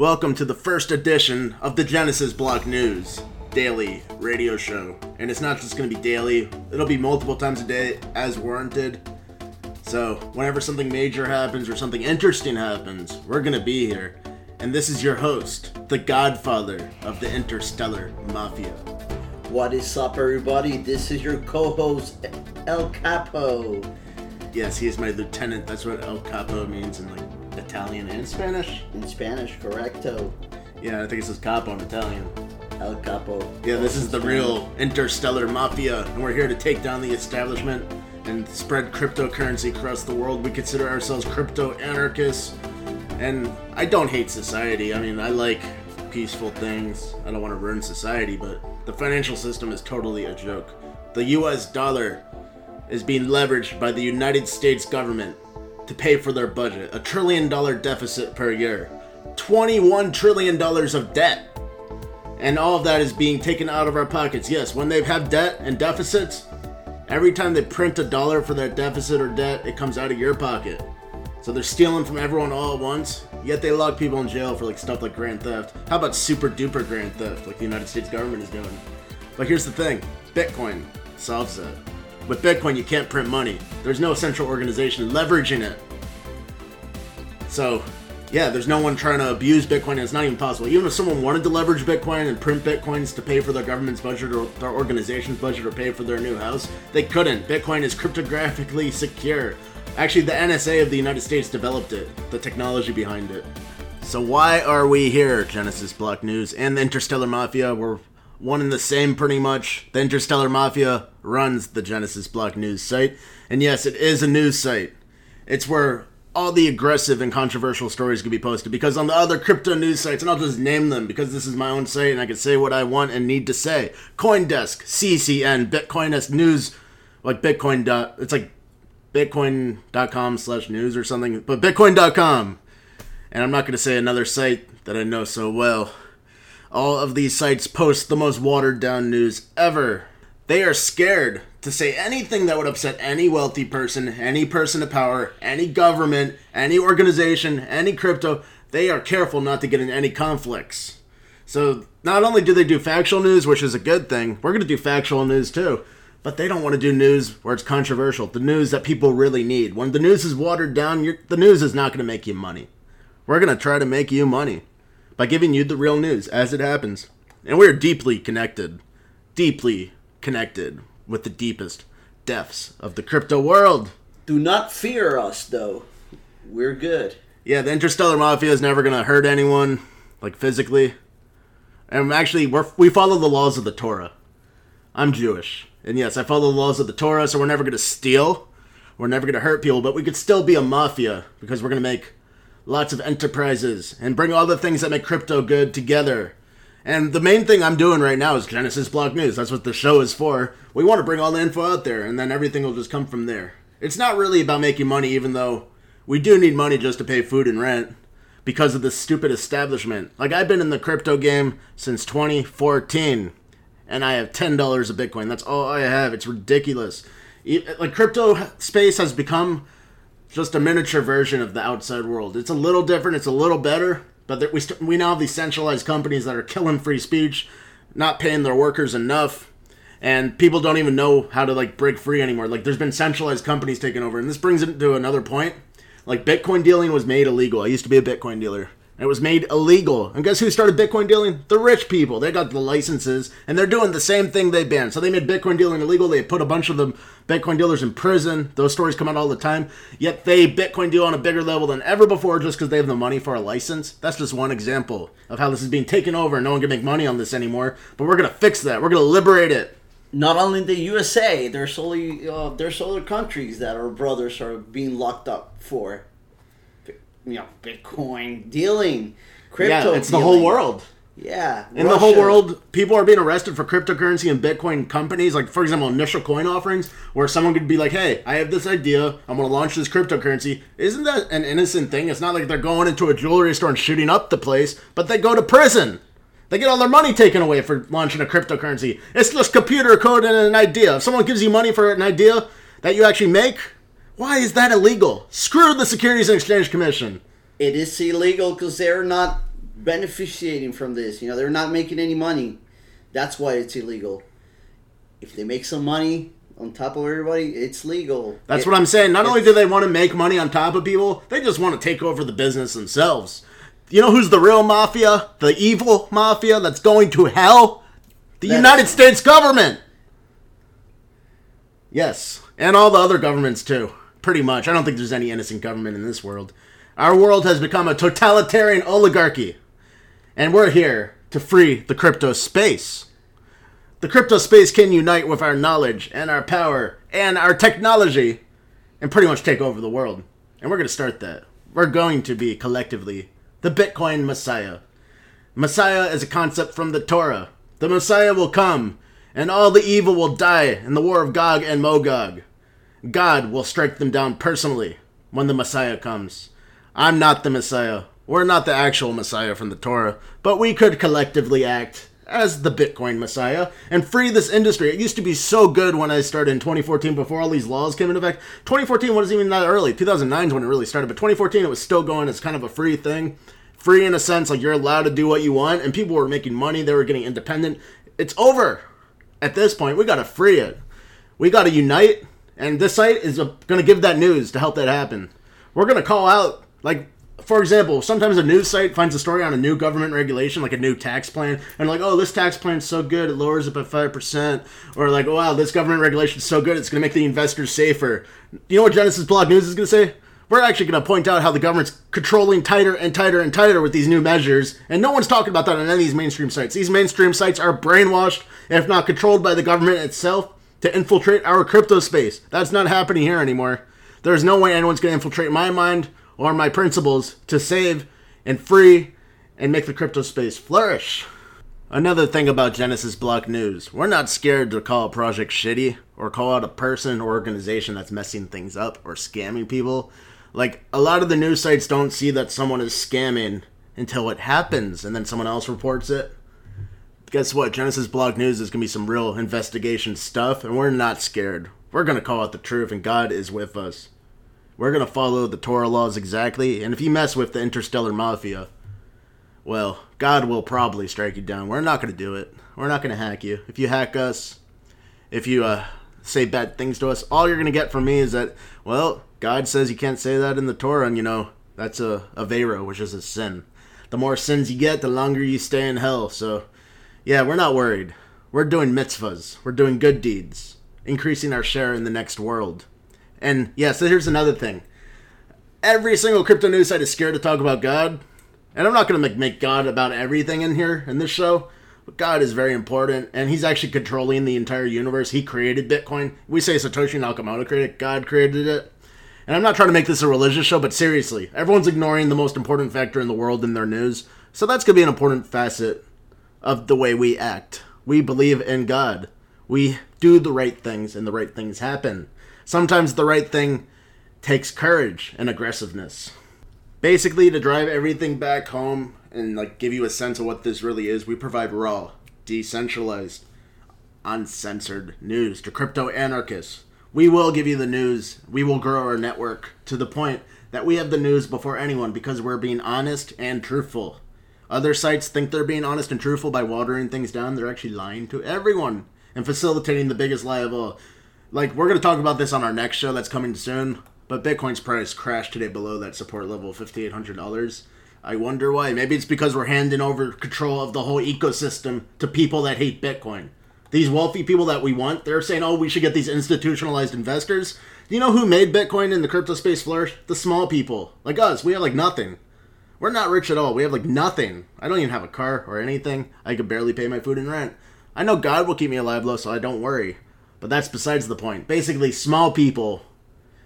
Welcome to the first edition of the Genesis Block News daily radio show. And it's not just going to be daily, it'll be multiple times a day as warranted. So, whenever something major happens or something interesting happens, we're going to be here. And this is your host, the godfather of the interstellar mafia. What is up, everybody? This is your co host, El Capo. Yes, he is my lieutenant. That's what El Capo means in like Italian and Spanish. In Spanish, correcto. Yeah, I think it says capo in Italian. El Capo. Yeah, this is the real interstellar mafia, and we're here to take down the establishment and spread cryptocurrency across the world. We consider ourselves crypto anarchists, and I don't hate society. I mean, I like peaceful things. I don't want to ruin society, but the financial system is totally a joke. The US dollar is being leveraged by the United States government to pay for their budget. A trillion dollar deficit per year. $21 trillion of debt. And all of that is being taken out of our pockets. Yes, when they have debt and deficits, every time they print a dollar for that deficit or debt, it comes out of your pocket. So they're stealing from everyone all at once, yet they lock people in jail for like stuff like grand theft. How about super duper grand theft, like the United States government is doing? But here's the thing Bitcoin solves that. With Bitcoin, you can't print money. There's no central organization leveraging it. So, yeah, there's no one trying to abuse Bitcoin. And it's not even possible. Even if someone wanted to leverage Bitcoin and print Bitcoins to pay for their government's budget or their organization's budget or pay for their new house, they couldn't. Bitcoin is cryptographically secure. Actually, the NSA of the United States developed it, the technology behind it. So, why are we here, Genesis Block News and the Interstellar Mafia? We're one and the same pretty much. The Interstellar Mafia runs the Genesis Block News site. And yes, it is a news site. It's where all the aggressive and controversial stories can be posted because on the other crypto news sites, and I'll just name them because this is my own site and I can say what I want and need to say. Coindesk, CCN, Bitcoinist News, like Bitcoin. It's like bitcoin.com slash news or something, but bitcoin.com. And I'm not going to say another site that I know so well. All of these sites post the most watered down news ever. They are scared to say anything that would upset any wealthy person, any person of power, any government, any organization, any crypto. They are careful not to get in any conflicts. So not only do they do factual news, which is a good thing, we're going to do factual news too. But they don't want to do news where it's controversial, the news that people really need. When the news is watered down, the news is not going to make you money. We're going to try to make you money by giving you the real news as it happens. And we're deeply connected, deeply connected with the deepest depths of the crypto world. Do not fear us, though. We're good. Yeah, the interstellar mafia is never going to hurt anyone, like physically. And actually, we're, we follow the laws of the Torah. I'm Jewish. And yes, I follow the laws of the Torah, so we're never going to steal. We're never going to hurt people, but we could still be a mafia because we're going to make lots of enterprises and bring all the things that make crypto good together. And the main thing I'm doing right now is Genesis Block News. That's what the show is for. We want to bring all the info out there, and then everything will just come from there. It's not really about making money, even though we do need money just to pay food and rent because of this stupid establishment. Like, I've been in the crypto game since 2014, and I have $10 of Bitcoin. That's all I have. It's ridiculous. Like, crypto space has become just a miniature version of the outside world. It's a little different, it's a little better, but we, st- we now have these centralized companies that are killing free speech, not paying their workers enough, and people don't even know how to like break free anymore. Like there's been centralized companies taking over, and this brings it to another point. Like Bitcoin dealing was made illegal. I used to be a Bitcoin dealer. It was made illegal. And guess who started Bitcoin dealing? The rich people. They got the licenses, and they're doing the same thing they banned. So they made Bitcoin dealing illegal. They put a bunch of the Bitcoin dealers in prison. Those stories come out all the time. Yet they Bitcoin deal on a bigger level than ever before just because they have the money for a license. That's just one example of how this is being taken over. and No one can make money on this anymore. But we're going to fix that. We're going to liberate it. Not only the USA, there's only uh, there's other countries that our brothers are being locked up for you know Bitcoin dealing, crypto. Yeah, it's the whole world. Yeah, in Russia. the whole world, people are being arrested for cryptocurrency and Bitcoin companies. Like, for example, initial coin offerings, where someone could be like, "Hey, I have this idea. I'm going to launch this cryptocurrency." Isn't that an innocent thing? It's not like they're going into a jewelry store and shooting up the place, but they go to prison. They get all their money taken away for launching a cryptocurrency. It's just computer code and an idea. If someone gives you money for an idea that you actually make, why is that illegal? Screw the Securities and Exchange Commission. It is illegal because they're not beneficiating from this. You know, they're not making any money. That's why it's illegal. If they make some money on top of everybody, it's legal. That's It- what I'm saying. Not only do they want to make money on top of people, they just want to take over the business themselves. You know who's the real mafia? The evil mafia that's going to hell? The That's- United States government. Yes, and all the other governments too. Pretty much. I don't think there's any innocent government in this world. Our world has become a totalitarian oligarchy. And we're here to free the crypto space. The crypto space can unite with our knowledge and our power and our technology and pretty much take over the world. And we're going to start that. We're going to be collectively the Bitcoin Messiah. Messiah is a concept from the Torah. The Messiah will come, and all the evil will die in the war of Gog and Magog. God will strike them down personally when the Messiah comes. I'm not the Messiah. We're not the actual Messiah from the Torah, but we could collectively act as the Bitcoin Messiah and free this industry. It used to be so good when I started in 2014 before all these laws came into effect. 2014 wasn't even that early. 2009 is when it really started, but 2014 it was still going as kind of a free thing. Free in a sense, like you're allowed to do what you want, and people were making money, they were getting independent. It's over. At this point, we gotta free it. We gotta unite, and this site is going to give that news to help that happen. We're going to call out, like, for example, sometimes a news site finds a story on a new government regulation, like a new tax plan, and like, oh, this tax plan's so good, it lowers it by 5%. Or like, wow, this government regulation's so good, it's going to make the investors safer. You know what Genesis Block News is going to say? We're actually going to point out how the government's controlling tighter and tighter and tighter with these new measures, and no one's talking about that on any of these mainstream sites. These mainstream sites are brainwashed, if not controlled by the government itself, to infiltrate our crypto space. That's not happening here anymore. There's no way anyone's going to infiltrate my mind or my principles to save and free and make the crypto space flourish. Another thing about Genesis Block News, we're not scared to call a project shitty or call out a person or organization that's messing things up or scamming people. Like, a lot of the news sites don't see that someone is scamming until it happens and then someone else reports it. Guess what? Genesis Block News is going to be some real investigation stuff, and we're not scared. We're going to call out the truth, and God is with us. We're going to follow the Torah laws exactly, and if you mess with the interstellar mafia, well, God will probably strike you down. We're not going to do it. We're not going to hack you. If you hack us, if you uh, say bad things to us, all you're going to get from me is that, well, God says you can't say that in the Torah, and you know, that's a Avera, which is a sin. The more sins you get, the longer you stay in hell, so yeah, we're not worried. We're doing mitzvahs. We're doing good deeds, increasing our share in the next world. And yeah, so here's another thing. Every single crypto news site is scared to talk about God. And I'm not going to make, God about everything in here in this show. But God is very important, and He's actually controlling the entire universe. He created Bitcoin. We say Satoshi Nakamoto created it, God created it. And I'm not trying to make this a religious show, but seriously, everyone's ignoring the most important factor in the world in their news. So that's going to be an important facet of the way we act. We believe in God. We do the right things and the right things happen. Sometimes the right thing takes courage and aggressiveness. Basically to drive everything back home and like give you a sense of what this really is, we provide raw, decentralized, uncensored news to crypto anarchists. We will give you the news. We will grow our network to the point that we have the news before anyone because we're being honest and truthful. Other sites think they're being honest and truthful by watering things down. They're actually lying to everyone and facilitating the biggest lie of all. Like, we're going to talk about this on our next show that's coming soon, but Bitcoin's price crashed today below that support level of $5,800. I wonder why. Maybe it's because we're handing over control of the whole ecosystem to people that hate Bitcoin. These wealthy people that we want, they're saying, oh, we should get these institutionalized investors. You know who made Bitcoin in the crypto space flourish? The small people. Like us. We have like nothing. We're not rich at all. We have like nothing. I don't even have a car or anything. I could barely pay my food and rent. I know God will keep me alive though, so I don't worry. But that's besides the point. Basically, small people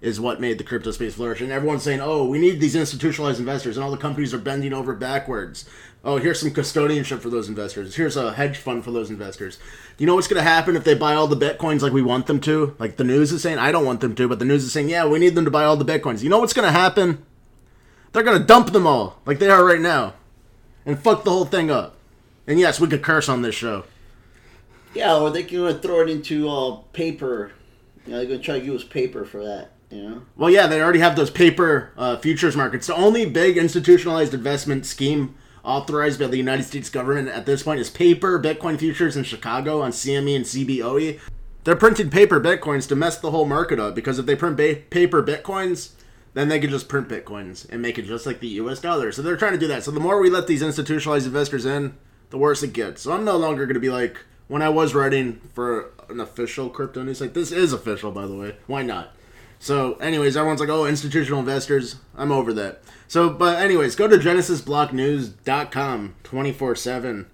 is what made the crypto space flourish. And everyone's saying, oh, we need these institutionalized investors, and all the companies are bending over backwards. Oh, here's some custodianship for those investors. Here's a hedge fund for those investors. Do you know what's going to happen if they buy all the bitcoins like we want them to? Like the news is saying, I don't want them to, but the news is saying, yeah, we need them to buy all the bitcoins. You know what's going to happen? They're to dump them all, like they are right now, and fuck the whole thing up. And yes, we could curse on this show. Yeah, or they can throw it into uh, paper. You know, they're gonna try to use paper for that. You know. Well, yeah, they already have those paper uh, futures markets. The only big institutionalized investment scheme authorized by the United States government at this point is paper Bitcoin futures in Chicago on CME and CBOE. They're printing paper Bitcoins to mess the whole market up because if they print ba- paper Bitcoins, then they could just print Bitcoins and make it just like the US dollar. So they're trying to do that. So the more we let these institutionalized investors in, the worse it gets. So I'm no longer going to be like, when I was writing for an official crypto news site, this is official, by the way. Why not? So, anyways, everyone's like, oh, institutional investors. I'm over that. So, but, anyways, go to genesisblocknews.com 24 7.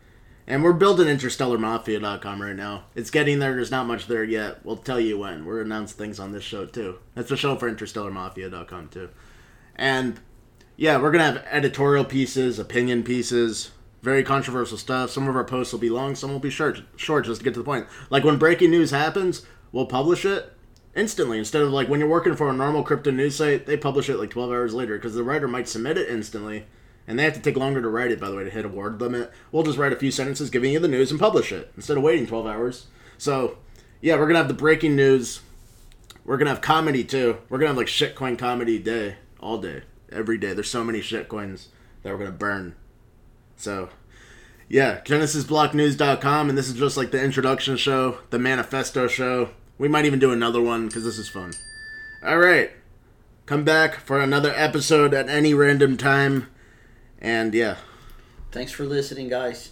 And we're building interstellarmafia.com right now. It's getting there. There's not much there yet. We'll tell you when. We're announce things on this show, too. That's the show for interstellarmafia.com, too. And, yeah, we're to have editorial pieces, opinion pieces, very controversial stuff. Some of our posts will be long, some will be short, short just to get to the point. Like when breaking news happens, we'll publish it instantly instead of like when you're working for a normal crypto news site, they publish it like 12 hours later because the writer might submit it instantly and they have to take longer to write it by the way to hit a word limit. We'll just write a few sentences giving you the news and publish it instead of waiting 12 hours. So, yeah, we're going to have the breaking news. We're going to have comedy too. We're going to have like shitcoin comedy day all day, every day. There's so many shitcoins that we're going to burn. So, yeah, GenesisBlockNews.com, and this is just like the introduction show, the manifesto show. We might even do another one because this is fun. All right, come back for another episode at any random time, and yeah. Thanks for listening, guys.